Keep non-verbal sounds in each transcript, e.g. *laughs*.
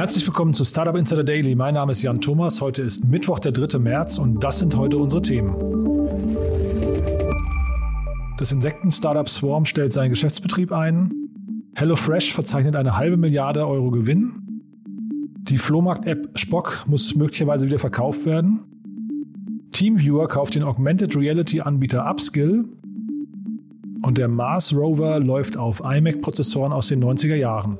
Herzlich willkommen zu Startup Insider Daily. Mein Name ist Jan Thomas. Heute ist Mittwoch, der 3. März und das sind heute unsere Themen. Das Insekten-Startup Swarm stellt seinen Geschäftsbetrieb ein. HelloFresh verzeichnet eine halbe Milliarde Euro Gewinn. Die Flohmarkt-App Spock muss möglicherweise wieder verkauft werden. TeamViewer kauft den Augmented Reality-Anbieter Upskill. Und der Mars Rover läuft auf iMac-Prozessoren aus den 90er Jahren.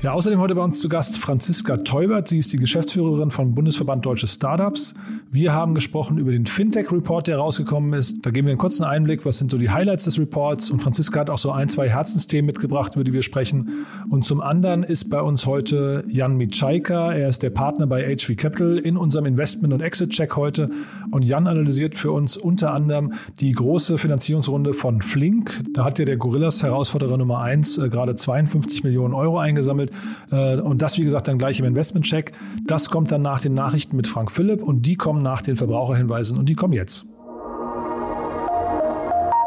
Ja, außerdem heute bei uns zu Gast Franziska Teubert. Sie ist die Geschäftsführerin von Bundesverband Deutsche Startups. Wir haben gesprochen über den Fintech-Report, der rausgekommen ist. Da geben wir einen kurzen Einblick, was sind so die Highlights des Reports. Und Franziska hat auch so ein, zwei Herzensthemen mitgebracht, über die wir sprechen. Und zum anderen ist bei uns heute Jan Mitschaika. Er ist der Partner bei HV Capital in unserem Investment- und Exit-Check heute. Und Jan analysiert für uns unter anderem die große Finanzierungsrunde von Flink. Da hat ja der Gorillas-Herausforderer Nummer eins äh, gerade 52 Millionen Euro eingesammelt gesammelt. Äh, und das, wie gesagt, dann gleich im Investment-Check. Das kommt dann nach den Nachrichten mit Frank Philipp und die kommen nach den Verbraucherhinweisen und die kommen jetzt.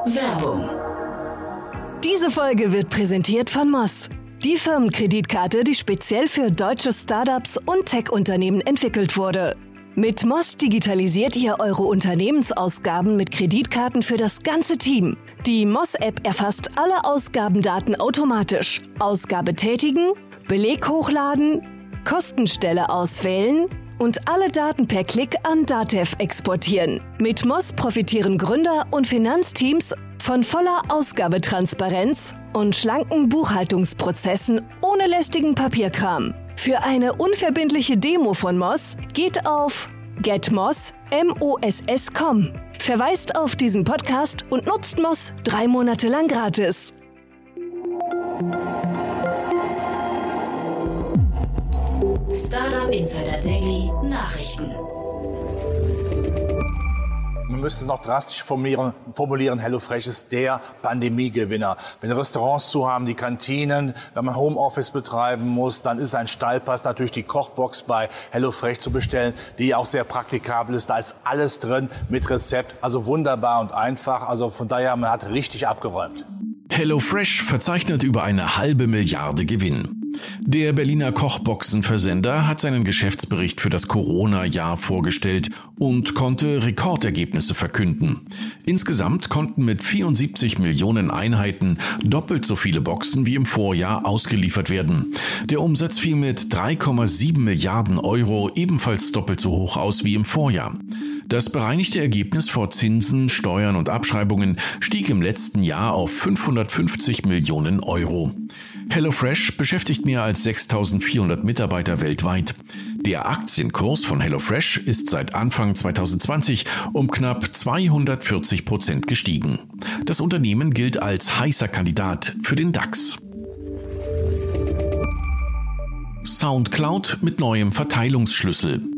Werbung. Diese Folge wird präsentiert von Moss. Die Firmenkreditkarte, die speziell für deutsche Startups und Tech-Unternehmen entwickelt wurde. Mit Moss digitalisiert ihr eure Unternehmensausgaben mit Kreditkarten für das ganze Team. Die Moss-App erfasst alle Ausgabendaten automatisch. Ausgabe tätigen, Beleg hochladen, Kostenstelle auswählen und alle Daten per Klick an Datev exportieren. Mit Moss profitieren Gründer und Finanzteams von voller Ausgabetransparenz und schlanken Buchhaltungsprozessen ohne lästigen Papierkram. Für eine unverbindliche Demo von Moss geht auf getmoss.com. Verweist auf diesen Podcast und nutzt Moss drei Monate lang gratis. Startup Insider Daily Nachrichten. Man müsste es noch drastisch formulieren, formulieren, HelloFresh ist der Pandemiegewinner. Wenn Restaurants zu haben, die Kantinen, wenn man Homeoffice betreiben muss, dann ist ein Stallpass natürlich die Kochbox bei HelloFresh zu bestellen, die auch sehr praktikabel ist. Da ist alles drin mit Rezept, also wunderbar und einfach. Also von daher, man hat richtig abgeräumt. HelloFresh verzeichnet über eine halbe Milliarde Gewinn. Der Berliner Kochboxenversender hat seinen Geschäftsbericht für das Corona-Jahr vorgestellt und konnte Rekordergebnisse verkünden. Insgesamt konnten mit 74 Millionen Einheiten doppelt so viele Boxen wie im Vorjahr ausgeliefert werden. Der Umsatz fiel mit 3,7 Milliarden Euro ebenfalls doppelt so hoch aus wie im Vorjahr. Das bereinigte Ergebnis vor Zinsen, Steuern und Abschreibungen stieg im letzten Jahr auf 550 Millionen Euro. HelloFresh beschäftigt mehr als 6400 Mitarbeiter weltweit. Der Aktienkurs von HelloFresh ist seit Anfang 2020 um knapp 240 Prozent gestiegen. Das Unternehmen gilt als heißer Kandidat für den DAX. SoundCloud mit neuem Verteilungsschlüssel.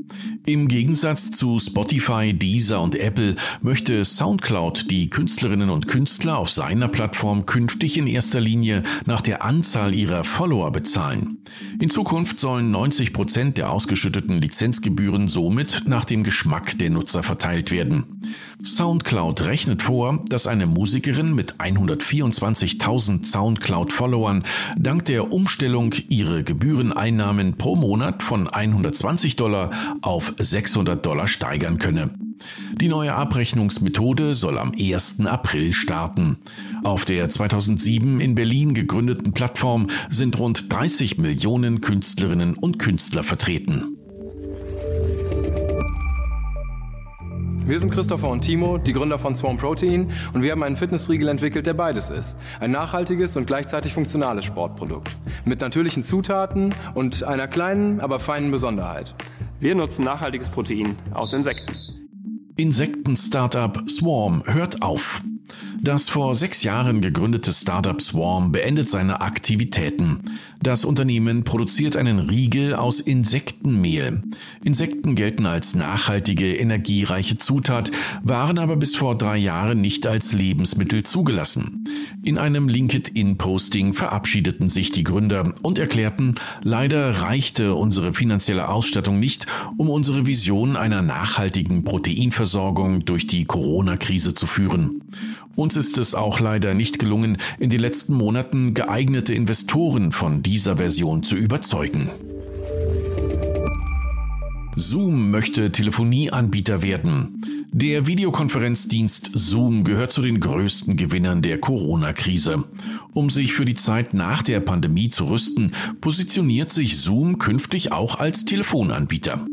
Im Gegensatz zu Spotify, Deezer und Apple möchte SoundCloud die Künstlerinnen und Künstler auf seiner Plattform künftig in erster Linie nach der Anzahl ihrer Follower bezahlen. In Zukunft sollen 90 Prozent der ausgeschütteten Lizenzgebühren somit nach dem Geschmack der Nutzer verteilt werden. SoundCloud rechnet vor, dass eine Musikerin mit 124.000 SoundCloud-Followern dank der Umstellung ihre Gebühreneinnahmen pro Monat von 120 Dollar auf 600 Dollar steigern könne. Die neue Abrechnungsmethode soll am 1. April starten. Auf der 2007 in Berlin gegründeten Plattform sind rund 30 Millionen Künstlerinnen und Künstler vertreten. Wir sind Christopher und Timo, die Gründer von Swarm Protein und wir haben einen Fitnessriegel entwickelt, der beides ist. Ein nachhaltiges und gleichzeitig funktionales Sportprodukt. Mit natürlichen Zutaten und einer kleinen, aber feinen Besonderheit. Wir nutzen nachhaltiges Protein aus Insekten. Insekten-Startup Swarm hört auf. Das vor sechs Jahren gegründete Startup Swarm beendet seine Aktivitäten. Das Unternehmen produziert einen Riegel aus Insektenmehl. Insekten gelten als nachhaltige, energiereiche Zutat, waren aber bis vor drei Jahren nicht als Lebensmittel zugelassen. In einem LinkedIn-Posting verabschiedeten sich die Gründer und erklärten, leider reichte unsere finanzielle Ausstattung nicht, um unsere Vision einer nachhaltigen Proteinversorgung durch die Corona-Krise zu führen. Und uns ist es auch leider nicht gelungen, in den letzten Monaten geeignete Investoren von dieser Version zu überzeugen. Zoom möchte Telefonieanbieter werden. Der Videokonferenzdienst Zoom gehört zu den größten Gewinnern der Corona-Krise. Um sich für die Zeit nach der Pandemie zu rüsten, positioniert sich Zoom künftig auch als Telefonanbieter.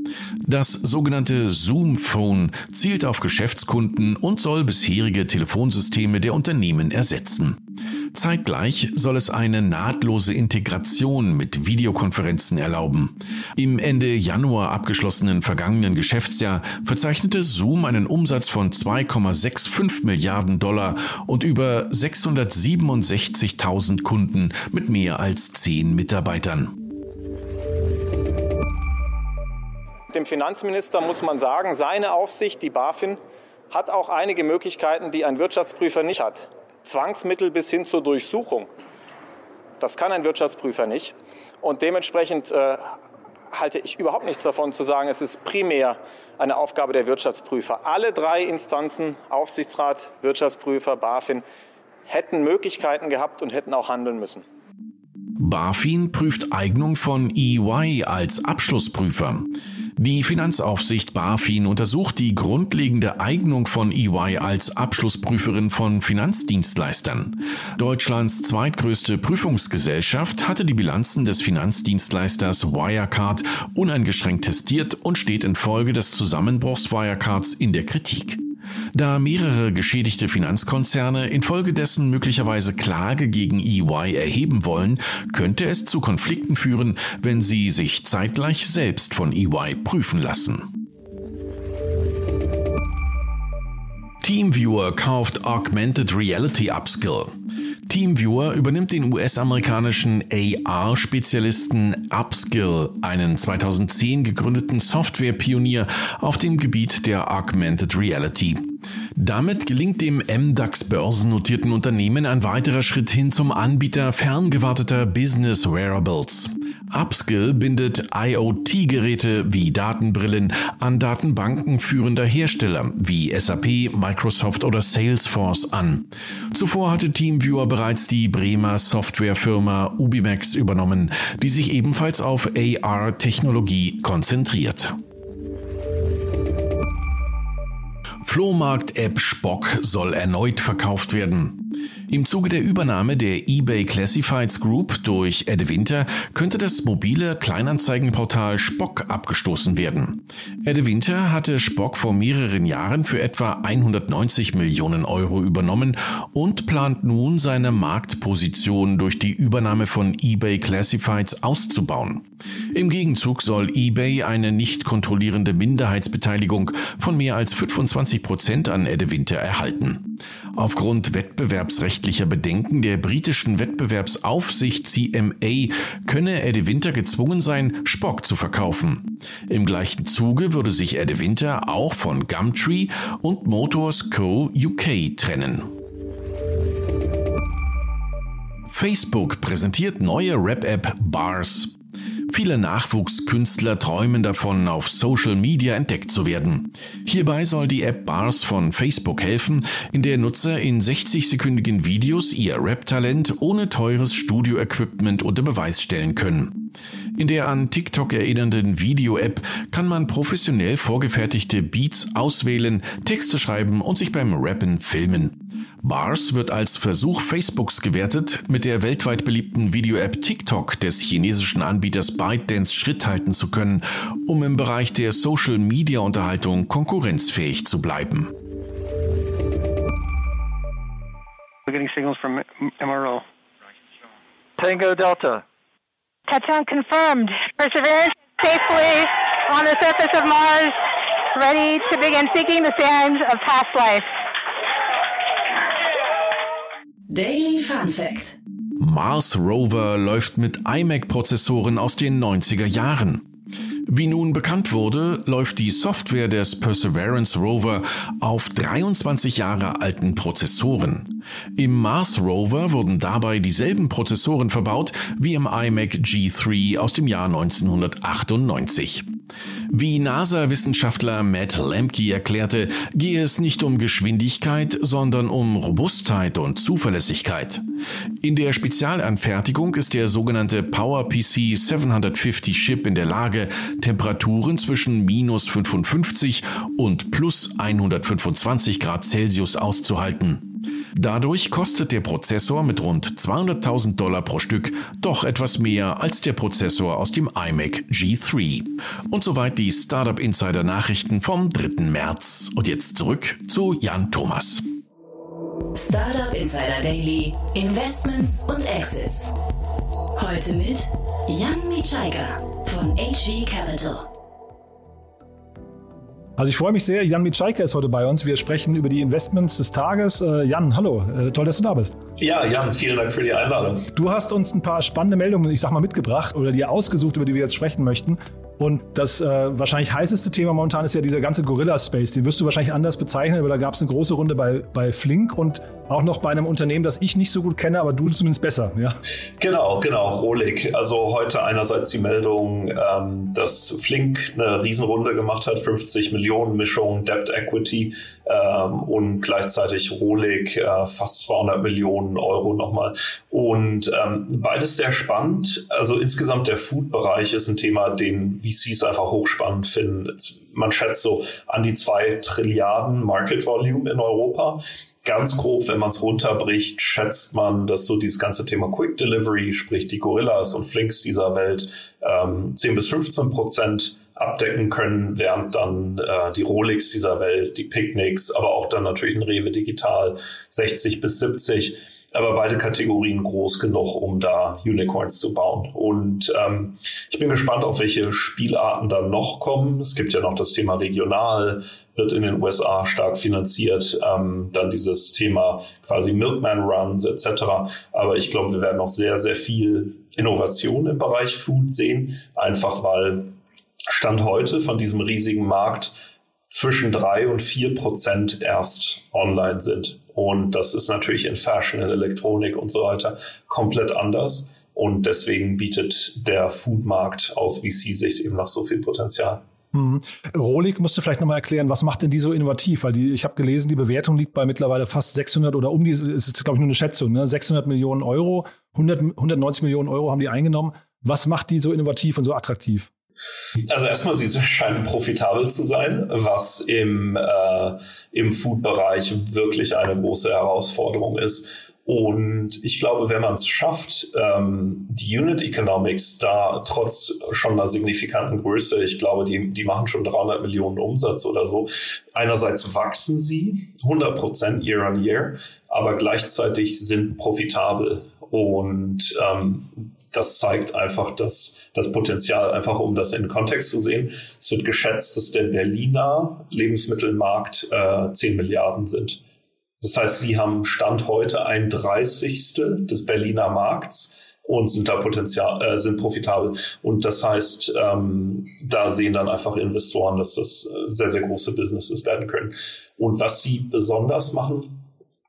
Das sogenannte Zoom Phone zielt auf Geschäftskunden und soll bisherige Telefonsysteme der Unternehmen ersetzen. Zeitgleich soll es eine nahtlose Integration mit Videokonferenzen erlauben. Im Ende Januar abgeschlossenen vergangenen Geschäftsjahr verzeichnete Zoom einen Umsatz von 2,65 Milliarden Dollar und über 667.000 Kunden mit mehr als 10 Mitarbeitern. Dem Finanzminister muss man sagen, seine Aufsicht, die BaFin, hat auch einige Möglichkeiten, die ein Wirtschaftsprüfer nicht hat. Zwangsmittel bis hin zur Durchsuchung. Das kann ein Wirtschaftsprüfer nicht. Und dementsprechend äh, halte ich überhaupt nichts davon zu sagen, es ist primär eine Aufgabe der Wirtschaftsprüfer. Alle drei Instanzen, Aufsichtsrat, Wirtschaftsprüfer, BaFin, hätten Möglichkeiten gehabt und hätten auch handeln müssen. BaFin prüft Eignung von EY als Abschlussprüfer. Die Finanzaufsicht BaFin untersucht die grundlegende Eignung von EY als Abschlussprüferin von Finanzdienstleistern. Deutschlands zweitgrößte Prüfungsgesellschaft hatte die Bilanzen des Finanzdienstleisters Wirecard uneingeschränkt testiert und steht infolge des Zusammenbruchs Wirecards in der Kritik. Da mehrere geschädigte Finanzkonzerne infolgedessen möglicherweise Klage gegen EY erheben wollen, könnte es zu Konflikten führen, wenn sie sich zeitgleich selbst von EY prüfen lassen. Teamviewer kauft Augmented Reality Upskill. TeamViewer übernimmt den US-amerikanischen AR-Spezialisten Upskill, einen 2010 gegründeten Software-Pionier auf dem Gebiet der Augmented Reality. Damit gelingt dem MDAX börsennotierten Unternehmen ein weiterer Schritt hin zum Anbieter ferngewarteter Business Wearables. Upskill bindet IoT-Geräte wie Datenbrillen an Datenbanken führender Hersteller wie SAP, Microsoft oder Salesforce an. Zuvor hatte TeamViewer bereits die Bremer Softwarefirma Ubimax übernommen, die sich ebenfalls auf AR-Technologie konzentriert. Flohmarkt-App Spock soll erneut verkauft werden. Im Zuge der Übernahme der eBay Classifieds Group durch Ed Winter könnte das mobile Kleinanzeigenportal Spock abgestoßen werden. Ed Winter hatte Spock vor mehreren Jahren für etwa 190 Millionen Euro übernommen und plant nun seine Marktposition durch die Übernahme von eBay Classifieds auszubauen. Im Gegenzug soll eBay eine nicht kontrollierende Minderheitsbeteiligung von mehr als 25 Prozent an Ed Winter erhalten. Aufgrund wettbewerbsrechtlicher Bedenken der britischen Wettbewerbsaufsicht CMA könne Eddie Winter gezwungen sein, Spock zu verkaufen. Im gleichen Zuge würde sich Eddie Winter auch von Gumtree und Motors Co. UK trennen. Facebook präsentiert neue Rap-App Bars. Viele Nachwuchskünstler träumen davon, auf Social Media entdeckt zu werden. Hierbei soll die App Bars von Facebook helfen, in der Nutzer in 60-sekündigen Videos ihr Rap-Talent ohne teures Studio-Equipment unter Beweis stellen können. In der an TikTok erinnernden Video-App kann man professionell vorgefertigte Beats auswählen, Texte schreiben und sich beim Rappen filmen. Bars wird als Versuch Facebooks gewertet, mit der weltweit beliebten Video-App TikTok des chinesischen Anbieters ByteDance Schritt halten zu können, um im Bereich der Social-Media-Unterhaltung konkurrenzfähig zu bleiben. We're getting signals from MRO. Tango Delta. Touchdown confirmed. Perseverance safely on the surface of Mars, ready to begin seeking the sands of past life. Daily Fun Fact. Mars Rover läuft mit iMac-Prozessoren aus den 90er Jahren. Wie nun bekannt wurde, läuft die Software des Perseverance Rover auf 23 Jahre alten Prozessoren. Im Mars Rover wurden dabei dieselben Prozessoren verbaut wie im iMac G3 aus dem Jahr 1998. Wie NASA-Wissenschaftler Matt Lemke erklärte, gehe es nicht um Geschwindigkeit, sondern um Robustheit und Zuverlässigkeit. In der Spezialanfertigung ist der sogenannte PowerPC 750 Chip in der Lage, Temperaturen zwischen minus 55 und plus 125 Grad Celsius auszuhalten. Dadurch kostet der Prozessor mit rund 200.000 Dollar pro Stück doch etwas mehr als der Prozessor aus dem iMac G3. Und soweit die Startup Insider Nachrichten vom 3. März. Und jetzt zurück zu Jan Thomas. Startup Insider Daily, Investments und Exits. Heute mit Jan Mitschaiger von HV Capital. Also ich freue mich sehr, Jan Mitschaiker ist heute bei uns. Wir sprechen über die Investments des Tages. Äh, Jan, hallo, äh, toll, dass du da bist. Ja, Jan, vielen Dank für die Einladung. Du hast uns ein paar spannende Meldungen, ich sag mal, mitgebracht oder dir ausgesucht, über die wir jetzt sprechen möchten. Und das äh, wahrscheinlich heißeste Thema momentan ist ja dieser ganze Gorilla-Space. Den wirst du wahrscheinlich anders bezeichnen, aber da gab es eine große Runde bei, bei Flink und auch noch bei einem Unternehmen, das ich nicht so gut kenne, aber du zumindest besser. Ja? Genau, genau, Rolik. Also heute einerseits die Meldung, ähm, dass Flink eine Riesenrunde gemacht hat, 50 Millionen Mischung Debt Equity ähm, und gleichzeitig Rolik äh, fast 200 Millionen Euro nochmal. Und ähm, beides sehr spannend. Also insgesamt der Food-Bereich ist ein Thema, den VCs einfach hochspannend finden. Man schätzt so an die zwei Trilliarden Market Volume in Europa. Ganz grob, wenn man es runterbricht, schätzt man, dass so dieses ganze Thema Quick Delivery, sprich die Gorillas und Flinks dieser Welt, ähm, 10 bis 15 Prozent abdecken können, während dann äh, die Rolex dieser Welt, die Picnics, aber auch dann natürlich ein Rewe Digital 60 bis 70 aber beide Kategorien groß genug, um da Unicorns zu bauen. Und ähm, ich bin gespannt, auf welche Spielarten dann noch kommen. Es gibt ja noch das Thema regional, wird in den USA stark finanziert. Ähm, dann dieses Thema quasi Milkman Runs etc. Aber ich glaube, wir werden noch sehr, sehr viel Innovation im Bereich Food sehen, einfach weil Stand heute von diesem riesigen Markt zwischen drei und vier Prozent erst online sind. Und das ist natürlich in Fashion, in Elektronik und so weiter komplett anders. Und deswegen bietet der Foodmarkt aus VC-Sicht eben noch so viel Potenzial. Mhm. Rolik musst du vielleicht nochmal erklären, was macht denn die so innovativ? Weil die, ich habe gelesen, die Bewertung liegt bei mittlerweile fast 600 oder um die, es ist glaube ich nur eine Schätzung, ne? 600 Millionen Euro, 100, 190 Millionen Euro haben die eingenommen. Was macht die so innovativ und so attraktiv? Also erstmal, sie scheinen profitabel zu sein, was im, äh, im Food-Bereich wirklich eine große Herausforderung ist. Und ich glaube, wenn man es schafft, ähm, die Unit Economics da trotz schon einer signifikanten Größe, ich glaube, die, die machen schon 300 Millionen Umsatz oder so. Einerseits wachsen sie 100 Prozent year on year, aber gleichzeitig sind profitabel. Und ähm, das zeigt einfach das, das Potenzial, einfach um das in Kontext zu sehen. Es wird geschätzt, dass der Berliner Lebensmittelmarkt äh, 10 Milliarden sind. Das heißt, sie haben Stand heute ein Dreißigstel des Berliner Markts und sind da Potenzial, äh, sind profitabel. Und das heißt, ähm, da sehen dann einfach Investoren, dass das äh, sehr, sehr große Businesses werden können. Und was sie besonders machen,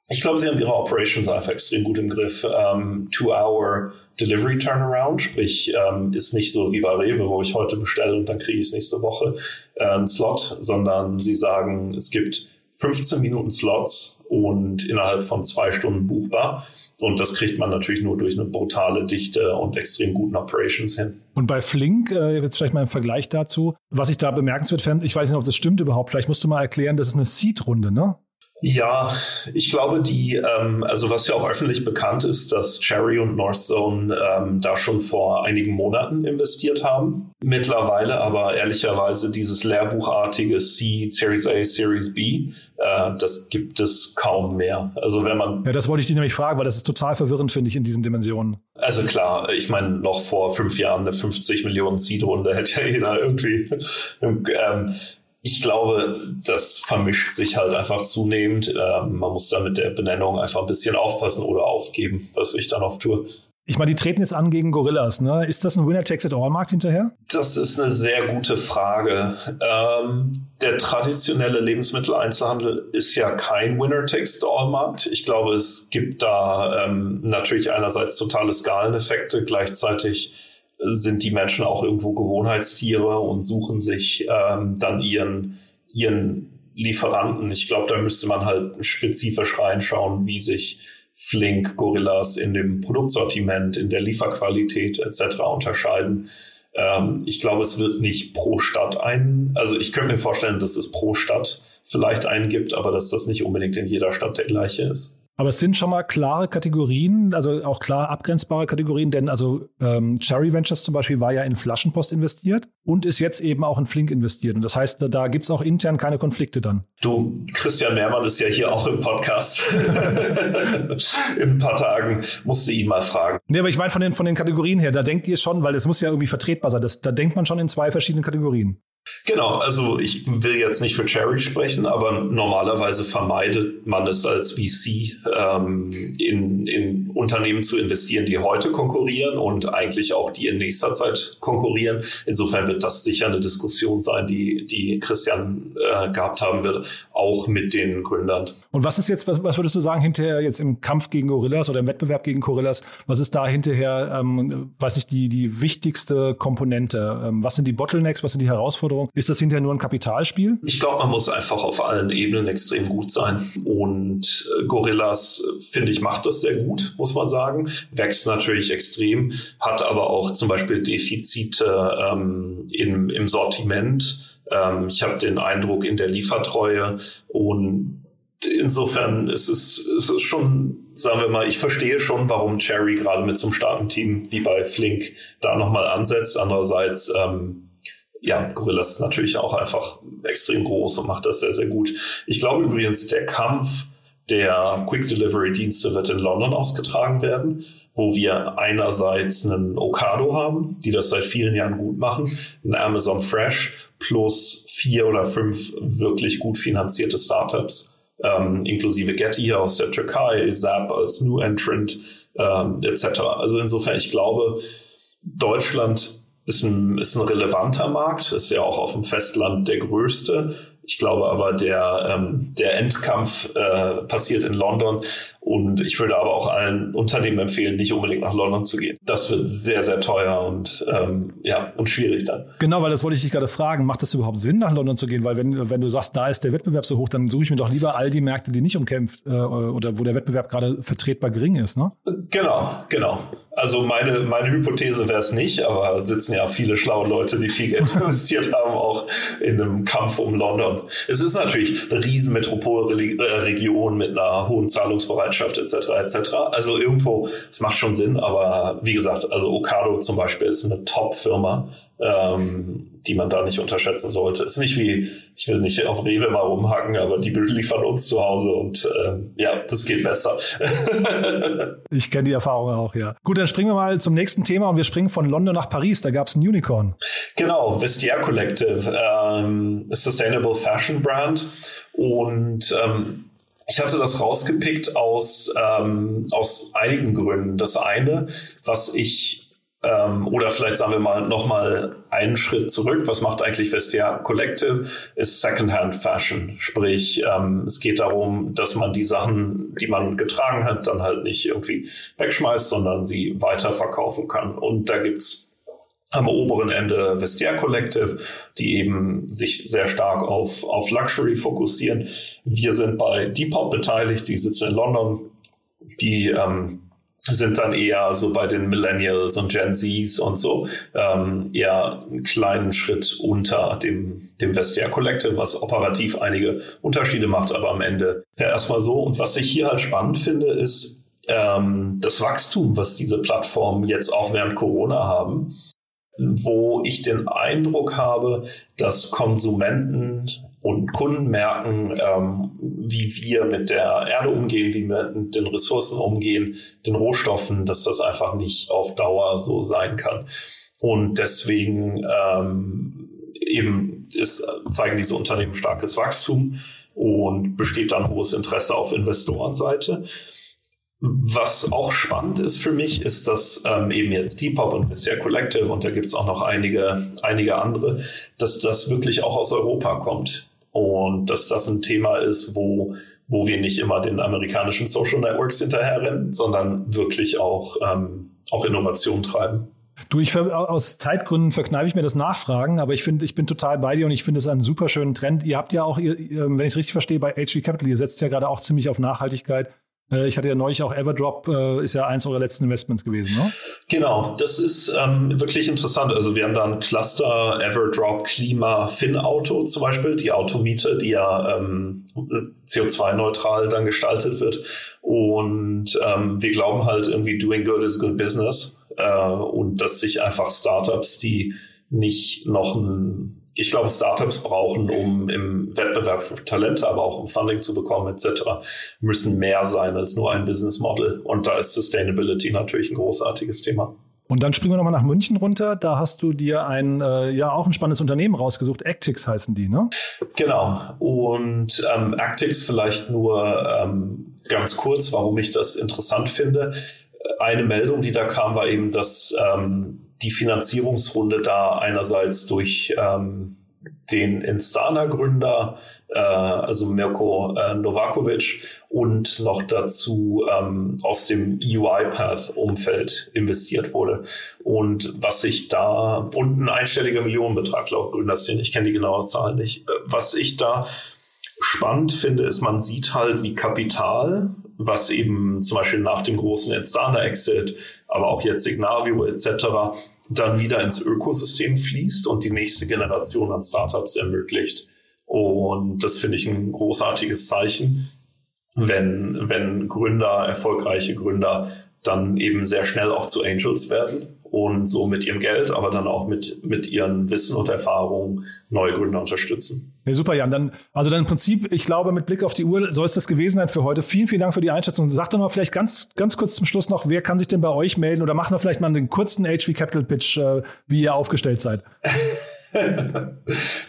ich glaube, sie haben ihre Operations einfach extrem gut im Griff. Ähm, Two-Hour Delivery Turnaround, sprich, ähm, ist nicht so wie bei Rewe, wo ich heute bestelle und dann kriege ich es nächste Woche äh, einen Slot, sondern sie sagen, es gibt 15 Minuten Slots und innerhalb von zwei Stunden buchbar. Und das kriegt man natürlich nur durch eine brutale Dichte und extrem guten Operations hin. Und bei Flink, äh, jetzt vielleicht mal im Vergleich dazu, was ich da bemerkenswert fand, ich weiß nicht, ob das stimmt überhaupt, vielleicht musst du mal erklären, das ist eine Seed-Runde, ne? Ja, ich glaube, die, ähm, also was ja auch öffentlich bekannt ist, dass Cherry und Northzone ähm, da schon vor einigen Monaten investiert haben. Mittlerweile aber ehrlicherweise dieses lehrbuchartige C, Series A, Series B, äh, das gibt es kaum mehr. Also wenn man. Ja, das wollte ich dich nämlich fragen, weil das ist total verwirrend, finde ich, in diesen Dimensionen. Also klar, ich meine, noch vor fünf Jahren eine 50 Millionen Seed-Runde hätte ja jeder irgendwie. *laughs* ähm, ich glaube, das vermischt sich halt einfach zunehmend. Ähm, man muss da mit der Benennung einfach ein bisschen aufpassen oder aufgeben, was ich dann oft tue. Ich meine, die treten jetzt an gegen Gorillas. Ne? Ist das ein Winner-Takes-it-all-Markt hinterher? Das ist eine sehr gute Frage. Ähm, der traditionelle Lebensmitteleinzelhandel ist ja kein Winner-Takes-it-all-Markt. Ich glaube, es gibt da ähm, natürlich einerseits totale Skaleneffekte, gleichzeitig sind die Menschen auch irgendwo Gewohnheitstiere und suchen sich ähm, dann ihren, ihren Lieferanten. Ich glaube, da müsste man halt spezifisch reinschauen, wie sich Flink, Gorillas in dem Produktsortiment, in der Lieferqualität etc. unterscheiden. Ähm, ich glaube, es wird nicht pro Stadt ein, also ich könnte mir vorstellen, dass es pro Stadt vielleicht einen gibt, aber dass das nicht unbedingt in jeder Stadt der gleiche ist. Aber es sind schon mal klare Kategorien, also auch klar abgrenzbare Kategorien, denn also ähm, Cherry Ventures zum Beispiel war ja in Flaschenpost investiert und ist jetzt eben auch in Flink investiert. Und das heißt, da, da gibt es auch intern keine Konflikte dann. Du, Christian Mehrmann ist ja hier auch im Podcast. *laughs* in ein paar Tagen musst du ihn mal fragen. Nee, aber ich meine von den, von den Kategorien her, da denkt ihr schon, weil es muss ja irgendwie vertretbar sein. Das, da denkt man schon in zwei verschiedenen Kategorien. Genau, also ich will jetzt nicht für Cherry sprechen, aber normalerweise vermeidet man es als VC ähm, in, in Unternehmen zu investieren, die heute konkurrieren und eigentlich auch die in nächster Zeit konkurrieren. Insofern wird das sicher eine Diskussion sein, die, die Christian äh, gehabt haben wird, auch mit den Gründern. Und was ist jetzt, was, würdest du sagen, hinterher jetzt im Kampf gegen Gorillas oder im Wettbewerb gegen Gorillas, was ist da hinterher, ähm, weiß ich, die, die wichtigste Komponente? Ähm, was sind die Bottlenecks, was sind die Herausforderungen? Herausforderung. Ist das hinterher nur ein Kapitalspiel? Ich glaube, man muss einfach auf allen Ebenen extrem gut sein. Und äh, Gorillas, finde ich, macht das sehr gut, muss man sagen. Wächst natürlich extrem, hat aber auch zum Beispiel Defizite ähm, im, im Sortiment. Ähm, ich habe den Eindruck in der Liefertreue und insofern ist es, ist es schon, sagen wir mal, ich verstehe schon, warum Cherry gerade mit so einem starken Team wie bei Flink da nochmal ansetzt. Andererseits ähm, ja, Gorillas ist natürlich auch einfach extrem groß und macht das sehr, sehr gut. Ich glaube übrigens, der Kampf der Quick Delivery Dienste wird in London ausgetragen werden, wo wir einerseits einen Ocado haben, die das seit vielen Jahren gut machen, ein Amazon Fresh plus vier oder fünf wirklich gut finanzierte Startups, ähm, inklusive Getty aus der Türkei, Zap als New Entrant ähm, etc. Also insofern, ich glaube, Deutschland ist ein, ist ein relevanter Markt, ist ja auch auf dem Festland der größte. Ich glaube aber, der, ähm, der Endkampf äh, passiert in London und ich würde aber auch allen Unternehmen empfehlen, nicht unbedingt nach London zu gehen. Das wird sehr, sehr teuer und, ähm, ja, und schwierig dann. Genau, weil das wollte ich dich gerade fragen. Macht das überhaupt Sinn, nach London zu gehen? Weil wenn, wenn du sagst, da ist der Wettbewerb so hoch, dann suche ich mir doch lieber all die Märkte, die nicht umkämpft äh, oder wo der Wettbewerb gerade vertretbar gering ist, ne? Genau, genau. Also meine, meine Hypothese wäre es nicht, aber sitzen ja viele schlaue Leute, die viel Geld *laughs* investiert haben, auch in einem Kampf um London. Es ist natürlich eine riesen Metropolregion mit einer hohen Zahlungsbereitschaft etc. etc. Also irgendwo, es macht schon Sinn, aber wie gesagt, also Okado zum Beispiel ist eine Top-Firma ähm, die man da nicht unterschätzen sollte. Ist nicht wie, ich will nicht auf Rewe mal rumhacken, aber die liefern uns zu Hause und ähm, ja, das geht besser. *laughs* ich kenne die Erfahrung auch, ja. Gut, dann springen wir mal zum nächsten Thema und wir springen von London nach Paris. Da gab es ein Unicorn. Genau, Vestiaire Collective, ähm, Sustainable Fashion Brand und ähm, ich hatte das rausgepickt aus, ähm, aus einigen Gründen. Das eine, was ich ähm, oder vielleicht sagen wir mal nochmal einen Schritt zurück. Was macht eigentlich Vestiaire Collective? Ist Secondhand Fashion. Sprich, ähm, es geht darum, dass man die Sachen, die man getragen hat, dann halt nicht irgendwie wegschmeißt, sondern sie weiterverkaufen kann. Und da gibt's am oberen Ende Vestiaire Collective, die eben sich sehr stark auf, auf Luxury fokussieren. Wir sind bei Depop beteiligt, die sitzen in London. Die ähm, sind dann eher so bei den Millennials und Gen Zs und so ähm, eher einen kleinen Schritt unter dem, dem Vestia Collective, was operativ einige Unterschiede macht, aber am Ende ja erstmal so. Und was ich hier halt spannend finde, ist ähm, das Wachstum, was diese Plattformen jetzt auch während Corona haben, wo ich den Eindruck habe, dass Konsumenten und Kunden merken, ähm, wie wir mit der Erde umgehen, wie wir mit den Ressourcen umgehen, den Rohstoffen, dass das einfach nicht auf Dauer so sein kann. Und deswegen ähm, eben ist, zeigen diese Unternehmen starkes Wachstum und besteht dann hohes Interesse auf Investorenseite. Was auch spannend ist für mich, ist, dass ähm, eben jetzt Depop und Vestiaire Collective und da gibt es auch noch einige, einige andere, dass das wirklich auch aus Europa kommt und dass das ein Thema ist, wo, wo wir nicht immer den amerikanischen Social Networks hinterherrennen, sondern wirklich auch, ähm, auch Innovation treiben. Du, ich aus Zeitgründen verkneife ich mir das Nachfragen, aber ich finde, ich bin total bei dir und ich finde es einen super schönen Trend. Ihr habt ja auch, ihr, wenn ich es richtig verstehe, bei HV Capital, ihr setzt ja gerade auch ziemlich auf Nachhaltigkeit. Äh, ich hatte ja neulich auch Everdrop, äh, ist ja eins eurer letzten Investments gewesen, ne? Genau, das ist ähm, wirklich interessant. Also wir haben da ein Cluster Everdrop Klima Fin Auto zum Beispiel, die Automiete, die ja ähm, CO2-neutral dann gestaltet wird. Und ähm, wir glauben halt irgendwie doing good is good business. Äh, und dass sich einfach Startups, die nicht noch ein ich glaube, Startups brauchen, um im Wettbewerb für Talente, aber auch um Funding zu bekommen etc., müssen mehr sein als nur ein Business Model. Und da ist Sustainability natürlich ein großartiges Thema. Und dann springen wir nochmal nach München runter. Da hast du dir ein, äh, ja, auch ein spannendes Unternehmen rausgesucht. Actix heißen die, ne? Genau. Und ähm, Actix vielleicht nur ähm, ganz kurz, warum ich das interessant finde eine Meldung, die da kam, war eben, dass ähm, die Finanzierungsrunde da einerseits durch ähm, den Instana-Gründer, äh, also Mirko äh, Novakovic, und noch dazu ähm, aus dem UiPath-Umfeld investiert wurde. Und was ich da, und ein einstelliger Millionenbetrag laut Gründerszene, ich kenne die genaue Zahl nicht, äh, was ich da spannend finde, ist, man sieht halt, wie Kapital was eben zum Beispiel nach dem großen Instana-Exit, aber auch jetzt Signavio etc. dann wieder ins Ökosystem fließt und die nächste Generation an Startups ermöglicht. Und das finde ich ein großartiges Zeichen, wenn, wenn Gründer, erfolgreiche Gründer dann eben sehr schnell auch zu Angels werden und so mit ihrem Geld, aber dann auch mit, mit ihren Wissen und Erfahrungen neue Gründer unterstützen. Ja, super, Jan. Dann, also dann im Prinzip, ich glaube, mit Blick auf die Uhr soll es das gewesen sein für heute. Vielen, vielen Dank für die Einschätzung. Sag doch mal vielleicht ganz, ganz kurz zum Schluss noch, wer kann sich denn bei euch melden oder machen wir vielleicht mal einen kurzen HV Capital Pitch, äh, wie ihr aufgestellt seid. *laughs*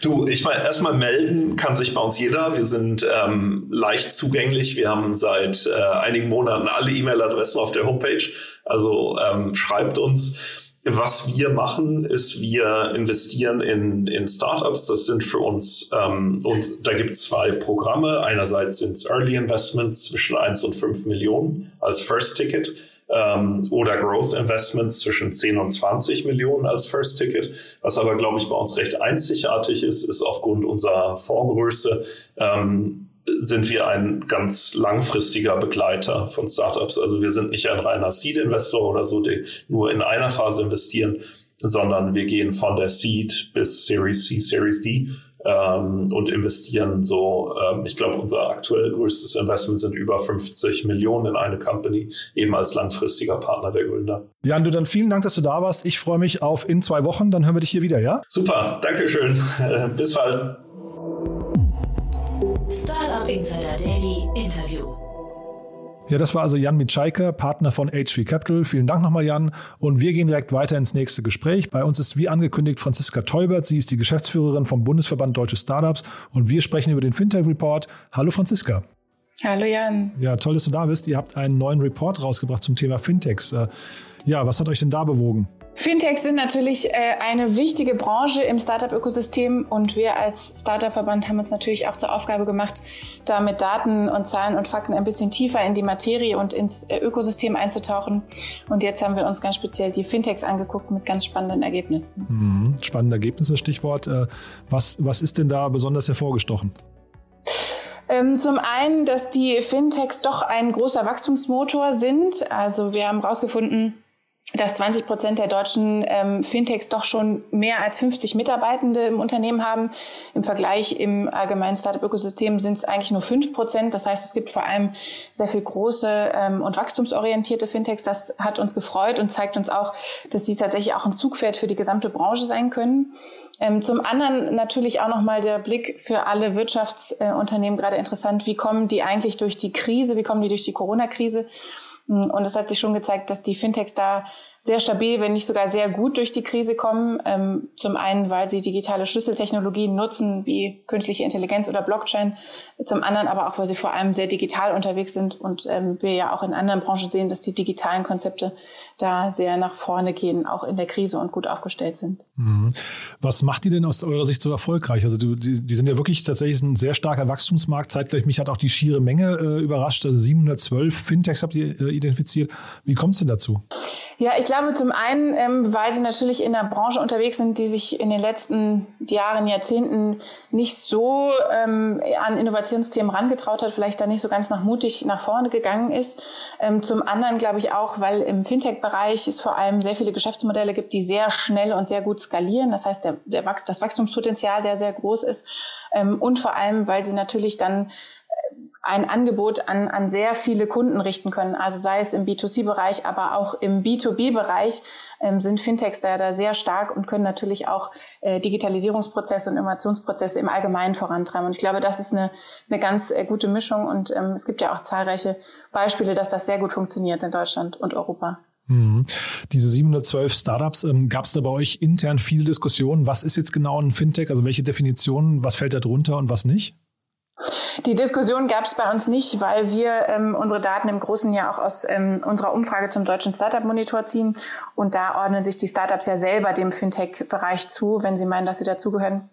du, ich meine, erstmal melden kann sich bei uns jeder. Wir sind ähm, leicht zugänglich. Wir haben seit äh, einigen Monaten alle E-Mail-Adressen auf der Homepage. Also ähm, schreibt uns. Was wir machen, ist, wir investieren in, in Startups. Das sind für uns, ähm, und da gibt es zwei Programme. Einerseits sind es Early Investments zwischen 1 und 5 Millionen als First Ticket ähm, oder Growth Investments zwischen 10 und 20 Millionen als First Ticket. Was aber, glaube ich, bei uns recht einzigartig ist, ist aufgrund unserer Fondsgröße, ähm, sind wir ein ganz langfristiger Begleiter von Startups. Also wir sind nicht ein reiner Seed-Investor oder so, die nur in einer Phase investieren, sondern wir gehen von der Seed bis Series C, Series D ähm, und investieren so, ähm, ich glaube, unser aktuell größtes Investment sind über 50 Millionen in eine Company, eben als langfristiger Partner der Gründer. Jan, du dann vielen Dank, dass du da warst. Ich freue mich auf in zwei Wochen, dann hören wir dich hier wieder, ja? Super, Dankeschön. *laughs* Bis bald. Startup Insider Daily Interview. Ja, das war also Jan Mitschaiker, Partner von HV Capital. Vielen Dank nochmal, Jan. Und wir gehen direkt weiter ins nächste Gespräch. Bei uns ist wie angekündigt Franziska Teubert. Sie ist die Geschäftsführerin vom Bundesverband Deutsche Startups und wir sprechen über den Fintech Report. Hallo Franziska. Hallo Jan. Ja, toll, dass du da bist. Ihr habt einen neuen Report rausgebracht zum Thema Fintechs. Äh, ja, was hat euch denn da bewogen? Fintechs sind natürlich äh, eine wichtige Branche im Startup-Ökosystem und wir als Startup-Verband haben uns natürlich auch zur Aufgabe gemacht, da mit Daten und Zahlen und Fakten ein bisschen tiefer in die Materie und ins äh, Ökosystem einzutauchen. Und jetzt haben wir uns ganz speziell die Fintechs angeguckt mit ganz spannenden Ergebnissen. Mhm, spannende Ergebnisse, Stichwort. Äh, was, was ist denn da besonders hervorgestochen? Ähm, zum einen, dass die Fintechs doch ein großer Wachstumsmotor sind. Also wir haben herausgefunden, dass 20 Prozent der deutschen ähm, Fintechs doch schon mehr als 50 Mitarbeitende im Unternehmen haben. Im Vergleich im allgemeinen Startup-Ökosystem sind es eigentlich nur 5 Prozent. Das heißt, es gibt vor allem sehr viel große ähm, und wachstumsorientierte Fintechs. Das hat uns gefreut und zeigt uns auch, dass sie tatsächlich auch ein Zugpferd für die gesamte Branche sein können. Ähm, zum anderen natürlich auch nochmal der Blick für alle Wirtschaftsunternehmen äh, gerade interessant. Wie kommen die eigentlich durch die Krise? Wie kommen die durch die Corona-Krise? Und es hat sich schon gezeigt, dass die Fintechs da sehr stabil, wenn nicht sogar sehr gut durch die Krise kommen. Ähm, zum einen, weil sie digitale Schlüsseltechnologien nutzen, wie künstliche Intelligenz oder Blockchain. Zum anderen aber auch, weil sie vor allem sehr digital unterwegs sind und ähm, wir ja auch in anderen Branchen sehen, dass die digitalen Konzepte da sehr nach vorne gehen, auch in der Krise und gut aufgestellt sind. Mhm. Was macht die denn aus eurer Sicht so erfolgreich? Also die, die sind ja wirklich tatsächlich ein sehr starker Wachstumsmarkt. Zeitgleich mich hat auch die schiere Menge äh, überrascht. Also 712 Fintechs habt ihr äh, identifiziert. Wie kommt es denn dazu? Ja, ich glaube zum einen, ähm, weil sie natürlich in einer Branche unterwegs sind, die sich in den letzten Jahren, Jahrzehnten nicht so ähm, an Innovationsthemen rangetraut hat, vielleicht da nicht so ganz nach mutig nach vorne gegangen ist. Ähm, zum anderen glaube ich auch, weil im Fintech-Bereich es vor allem sehr viele Geschäftsmodelle gibt, die sehr schnell und sehr gut skalieren. Das heißt, der, der Wach das Wachstumspotenzial, der sehr groß ist. Ähm, und vor allem, weil sie natürlich dann ein Angebot an, an sehr viele Kunden richten können. Also sei es im B2C-Bereich, aber auch im B2B-Bereich ähm, sind Fintechs da, da sehr stark und können natürlich auch äh, Digitalisierungsprozesse und Innovationsprozesse im Allgemeinen vorantreiben. Und ich glaube, das ist eine, eine ganz äh, gute Mischung und ähm, es gibt ja auch zahlreiche Beispiele, dass das sehr gut funktioniert in Deutschland und Europa. Mhm. Diese 712 Startups, ähm, gab es da bei euch intern viele Diskussionen? Was ist jetzt genau ein Fintech? Also welche Definitionen, was fällt da drunter und was nicht? Die Diskussion gab es bei uns nicht, weil wir ähm, unsere Daten im Großen ja auch aus ähm, unserer Umfrage zum deutschen Startup-Monitor ziehen. Und da ordnen sich die Startups ja selber dem Fintech-Bereich zu, wenn sie meinen, dass sie dazugehören.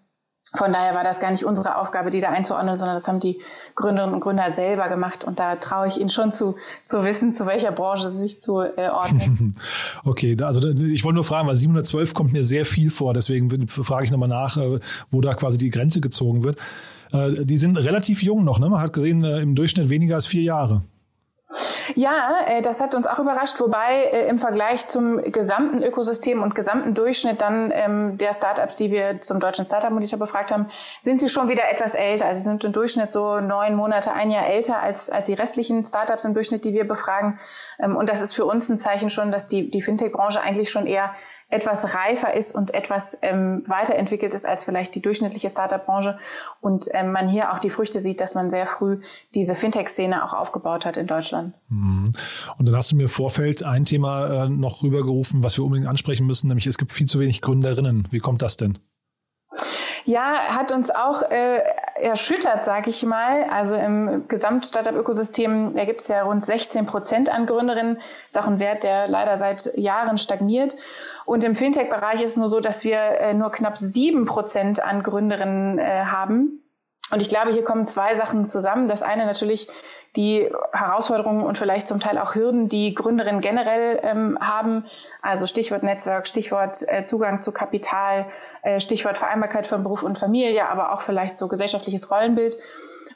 Von daher war das gar nicht unsere Aufgabe, die da einzuordnen, sondern das haben die Gründerinnen und Gründer selber gemacht. Und da traue ich ihnen schon zu, zu wissen, zu welcher Branche sie sich zuordnen. Äh, *laughs* okay, also ich wollte nur fragen, weil 712 kommt mir sehr viel vor. Deswegen frage ich nochmal nach, äh, wo da quasi die Grenze gezogen wird. Äh, die sind relativ jung noch, ne? Man hat gesehen, äh, im Durchschnitt weniger als vier Jahre. Ja, äh, das hat uns auch überrascht, wobei im Vergleich zum gesamten Ökosystem und gesamten Durchschnitt dann ähm, der Startups, die wir zum deutschen Startup Monitor befragt haben, sind sie schon wieder etwas älter. Also sie sind im Durchschnitt so neun Monate, ein Jahr älter als, als die restlichen Startups im Durchschnitt, die wir befragen. Ähm, und das ist für uns ein Zeichen schon, dass die, die Fintech-Branche eigentlich schon eher etwas reifer ist und etwas ähm, weiterentwickelt ist als vielleicht die durchschnittliche Startup-Branche und ähm, man hier auch die Früchte sieht, dass man sehr früh diese Fintech-Szene auch aufgebaut hat in Deutschland. Mhm. Und dann hast du mir im Vorfeld ein Thema äh, noch rübergerufen, was wir unbedingt ansprechen müssen, nämlich es gibt viel zu wenig Gründerinnen. Wie kommt das denn? Ja, hat uns auch äh, erschüttert, sage ich mal. Also im Gesamt-Startup-Ökosystem gibt es ja rund 16 Prozent an Gründerinnen. Das ist auch ein Wert, der leider seit Jahren stagniert. Und im Fintech-Bereich ist es nur so, dass wir äh, nur knapp sieben Prozent an Gründerinnen äh, haben. Und ich glaube, hier kommen zwei Sachen zusammen. Das eine natürlich die Herausforderungen und vielleicht zum Teil auch Hürden, die Gründerinnen generell ähm, haben. Also Stichwort Netzwerk, Stichwort äh, Zugang zu Kapital, äh, Stichwort Vereinbarkeit von Beruf und Familie, aber auch vielleicht so gesellschaftliches Rollenbild.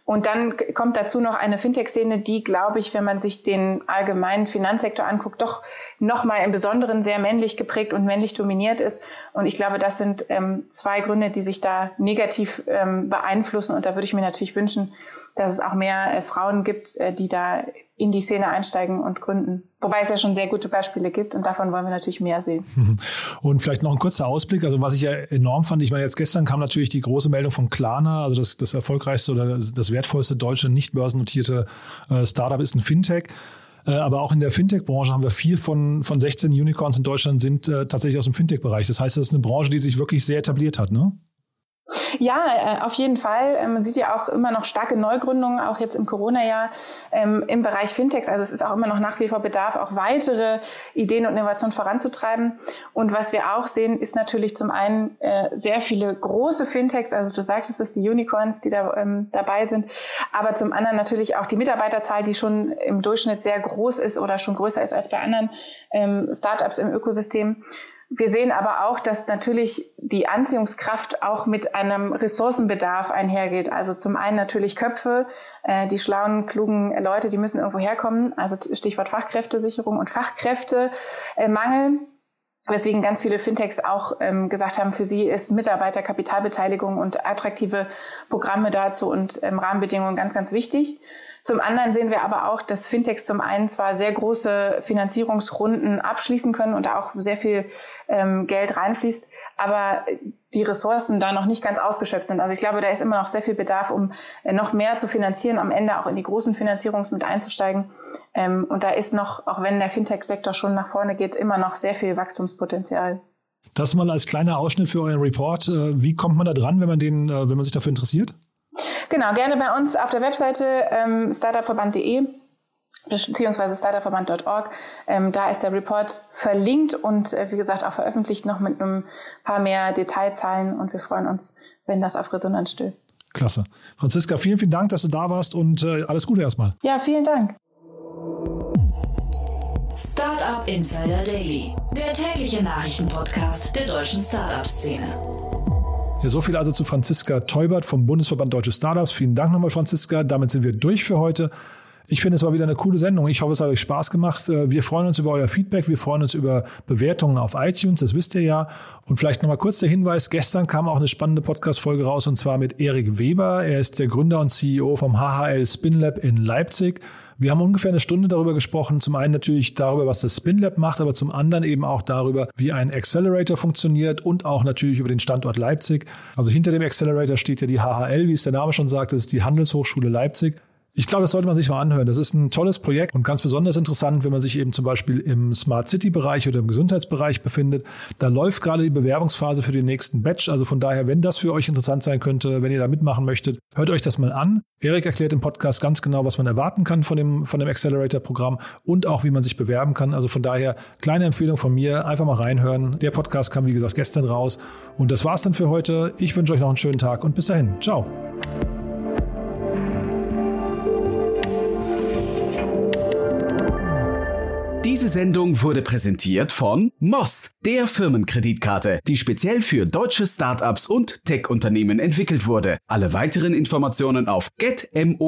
Und dann kommt dazu noch eine Fintech-Szene, die, glaube ich, wenn man sich den allgemeinen Finanzsektor anguckt, doch nochmal im Besonderen sehr männlich geprägt und männlich dominiert ist. Und ich glaube, das sind ähm, zwei Gründe, die sich da negativ ähm, beeinflussen. Und da würde ich mir natürlich wünschen, dass es auch mehr äh, Frauen gibt, äh, die da in die Szene einsteigen und gründen. Wobei es ja schon sehr gute Beispiele gibt und davon wollen wir natürlich mehr sehen. *laughs* Und vielleicht noch ein kurzer Ausblick. Also was ich ja enorm fand, ich meine, jetzt gestern kam natürlich die große Meldung von Klarna, also das, das erfolgreichste oder das wertvollste deutsche nicht börsennotierte äh, Startup ist ein Fintech. Äh, aber auch in der Fintech-Branche haben wir vier von, von 16 Unicorns in Deutschland sind äh, tatsächlich aus dem Fintech-Bereich. Das heißt, das ist eine Branche, die sich wirklich sehr etabliert hat, ne? Ja, äh, auf jeden Fall. Ähm, man sieht ja auch immer noch starke Neugründungen, auch jetzt im Corona-Jahr ähm, im Bereich Fintechs. Also es ist auch immer noch nach wie vor Bedarf, auch weitere Ideen und Innovationen voranzutreiben. Und was wir auch sehen, ist natürlich zum einen äh, sehr viele große Fintechs. Also du sagtest es, die Unicorns, die da ähm, dabei sind. Aber zum anderen natürlich auch die Mitarbeiterzahl, die schon im Durchschnitt sehr groß ist oder schon größer ist als bei anderen Startups im Ökosystem. Wir sehen aber auch, dass natürlich die Anziehungskraft auch mit einem Ressourcenbedarf einhergeht. Also zum einen natürlich Köpfe, äh, die schlauen, klugen Leute, die müssen irgendwo herkommen. Also Stichwort Fachkräftesicherung und Fachkräftemangel. Weswegen ganz viele Fintechs auch ähm, gesagt haben, für sie ist Mitarbeiterkapitalbeteiligung und attraktive Programme dazu und ähm, Rahmenbedingungen ganz, ganz wichtig. Zum anderen sehen wir aber auch, dass Fintechs zum einen zwar sehr große Finanzierungsrunden abschließen können und da auch sehr viel ähm, Geld reinfließt, aber die Ressourcen da noch nicht ganz ausgeschöpft sind. Also ich glaube, da ist immer noch sehr viel Bedarf, um äh, noch mehr zu finanzieren, am Ende auch in die großen Finanzierungs mit einzusteigen. Ähm, und da ist noch, auch wenn der Fintech-Sektor schon nach vorne geht, immer noch sehr viel Wachstumspotenzial. Das mal als kleiner Ausschnitt für euren Report. Äh, wie kommt man da dran, wenn man den, äh, wenn man sich dafür interessiert? Genau, gerne bei uns auf der Webseite ähm, startupverband.de beziehungsweise startupverband.org. Ähm, da ist der Report verlinkt und äh, wie gesagt auch veröffentlicht noch mit ein paar mehr Detailzahlen und wir freuen uns, wenn das auf Resonanz stößt. Klasse. Franziska, vielen, vielen Dank, dass du da warst und äh, alles Gute erstmal. Ja, vielen Dank. Startup Insider Daily, der tägliche Nachrichtenpodcast der deutschen Startup-Szene. Ja, so viel also zu Franziska Teubert vom Bundesverband Deutsche Startups. Vielen Dank nochmal, Franziska. Damit sind wir durch für heute. Ich finde, es war wieder eine coole Sendung. Ich hoffe, es hat euch Spaß gemacht. Äh, wir freuen uns über euer Feedback. Wir freuen uns über Bewertungen auf iTunes. Das wisst ihr ja. Und vielleicht nochmal kurz der Hinweis. Gestern kam auch eine spannende Podcast-Folge raus und zwar mit Erik Weber. Er ist der Gründer und CEO vom HHL Spin Lab in Leipzig. Wir haben ungefähr eine Stunde darüber gesprochen. Zum einen natürlich darüber, was das SpinLab macht, aber zum anderen eben auch darüber, wie ein Accelerator funktioniert und auch natürlich über den Standort Leipzig. Also hinter dem Accelerator steht ja die HHL, wie es der Name schon sagt, das ist die Handelshochschule Leipzig. Ich glaube, das sollte man sich mal anhören. Das ist ein tolles Projekt und ganz besonders interessant, wenn man sich eben zum Beispiel im Smart City Bereich oder im Gesundheitsbereich befindet. Da läuft gerade die Bewerbungsphase für den nächsten Batch. Also von daher, wenn das für euch interessant sein könnte, wenn ihr da mitmachen möchtet, hört euch das mal an. Erik erklärt im Podcast ganz genau, was man erwarten kann von dem, von dem Accelerator-Programm und auch, wie man sich bewerben kann. Also von daher, kleine Empfehlung von mir, einfach mal reinhören. Der Podcast kam, wie gesagt, gestern raus. Und das war's dann für heute. Ich wünsche euch noch einen schönen Tag und bis dahin. Ciao. Diese Sendung wurde präsentiert von Moss, der Firmenkreditkarte, die speziell für deutsche Startups und Tech-Unternehmen entwickelt wurde. Alle weiteren Informationen auf getmoss.de.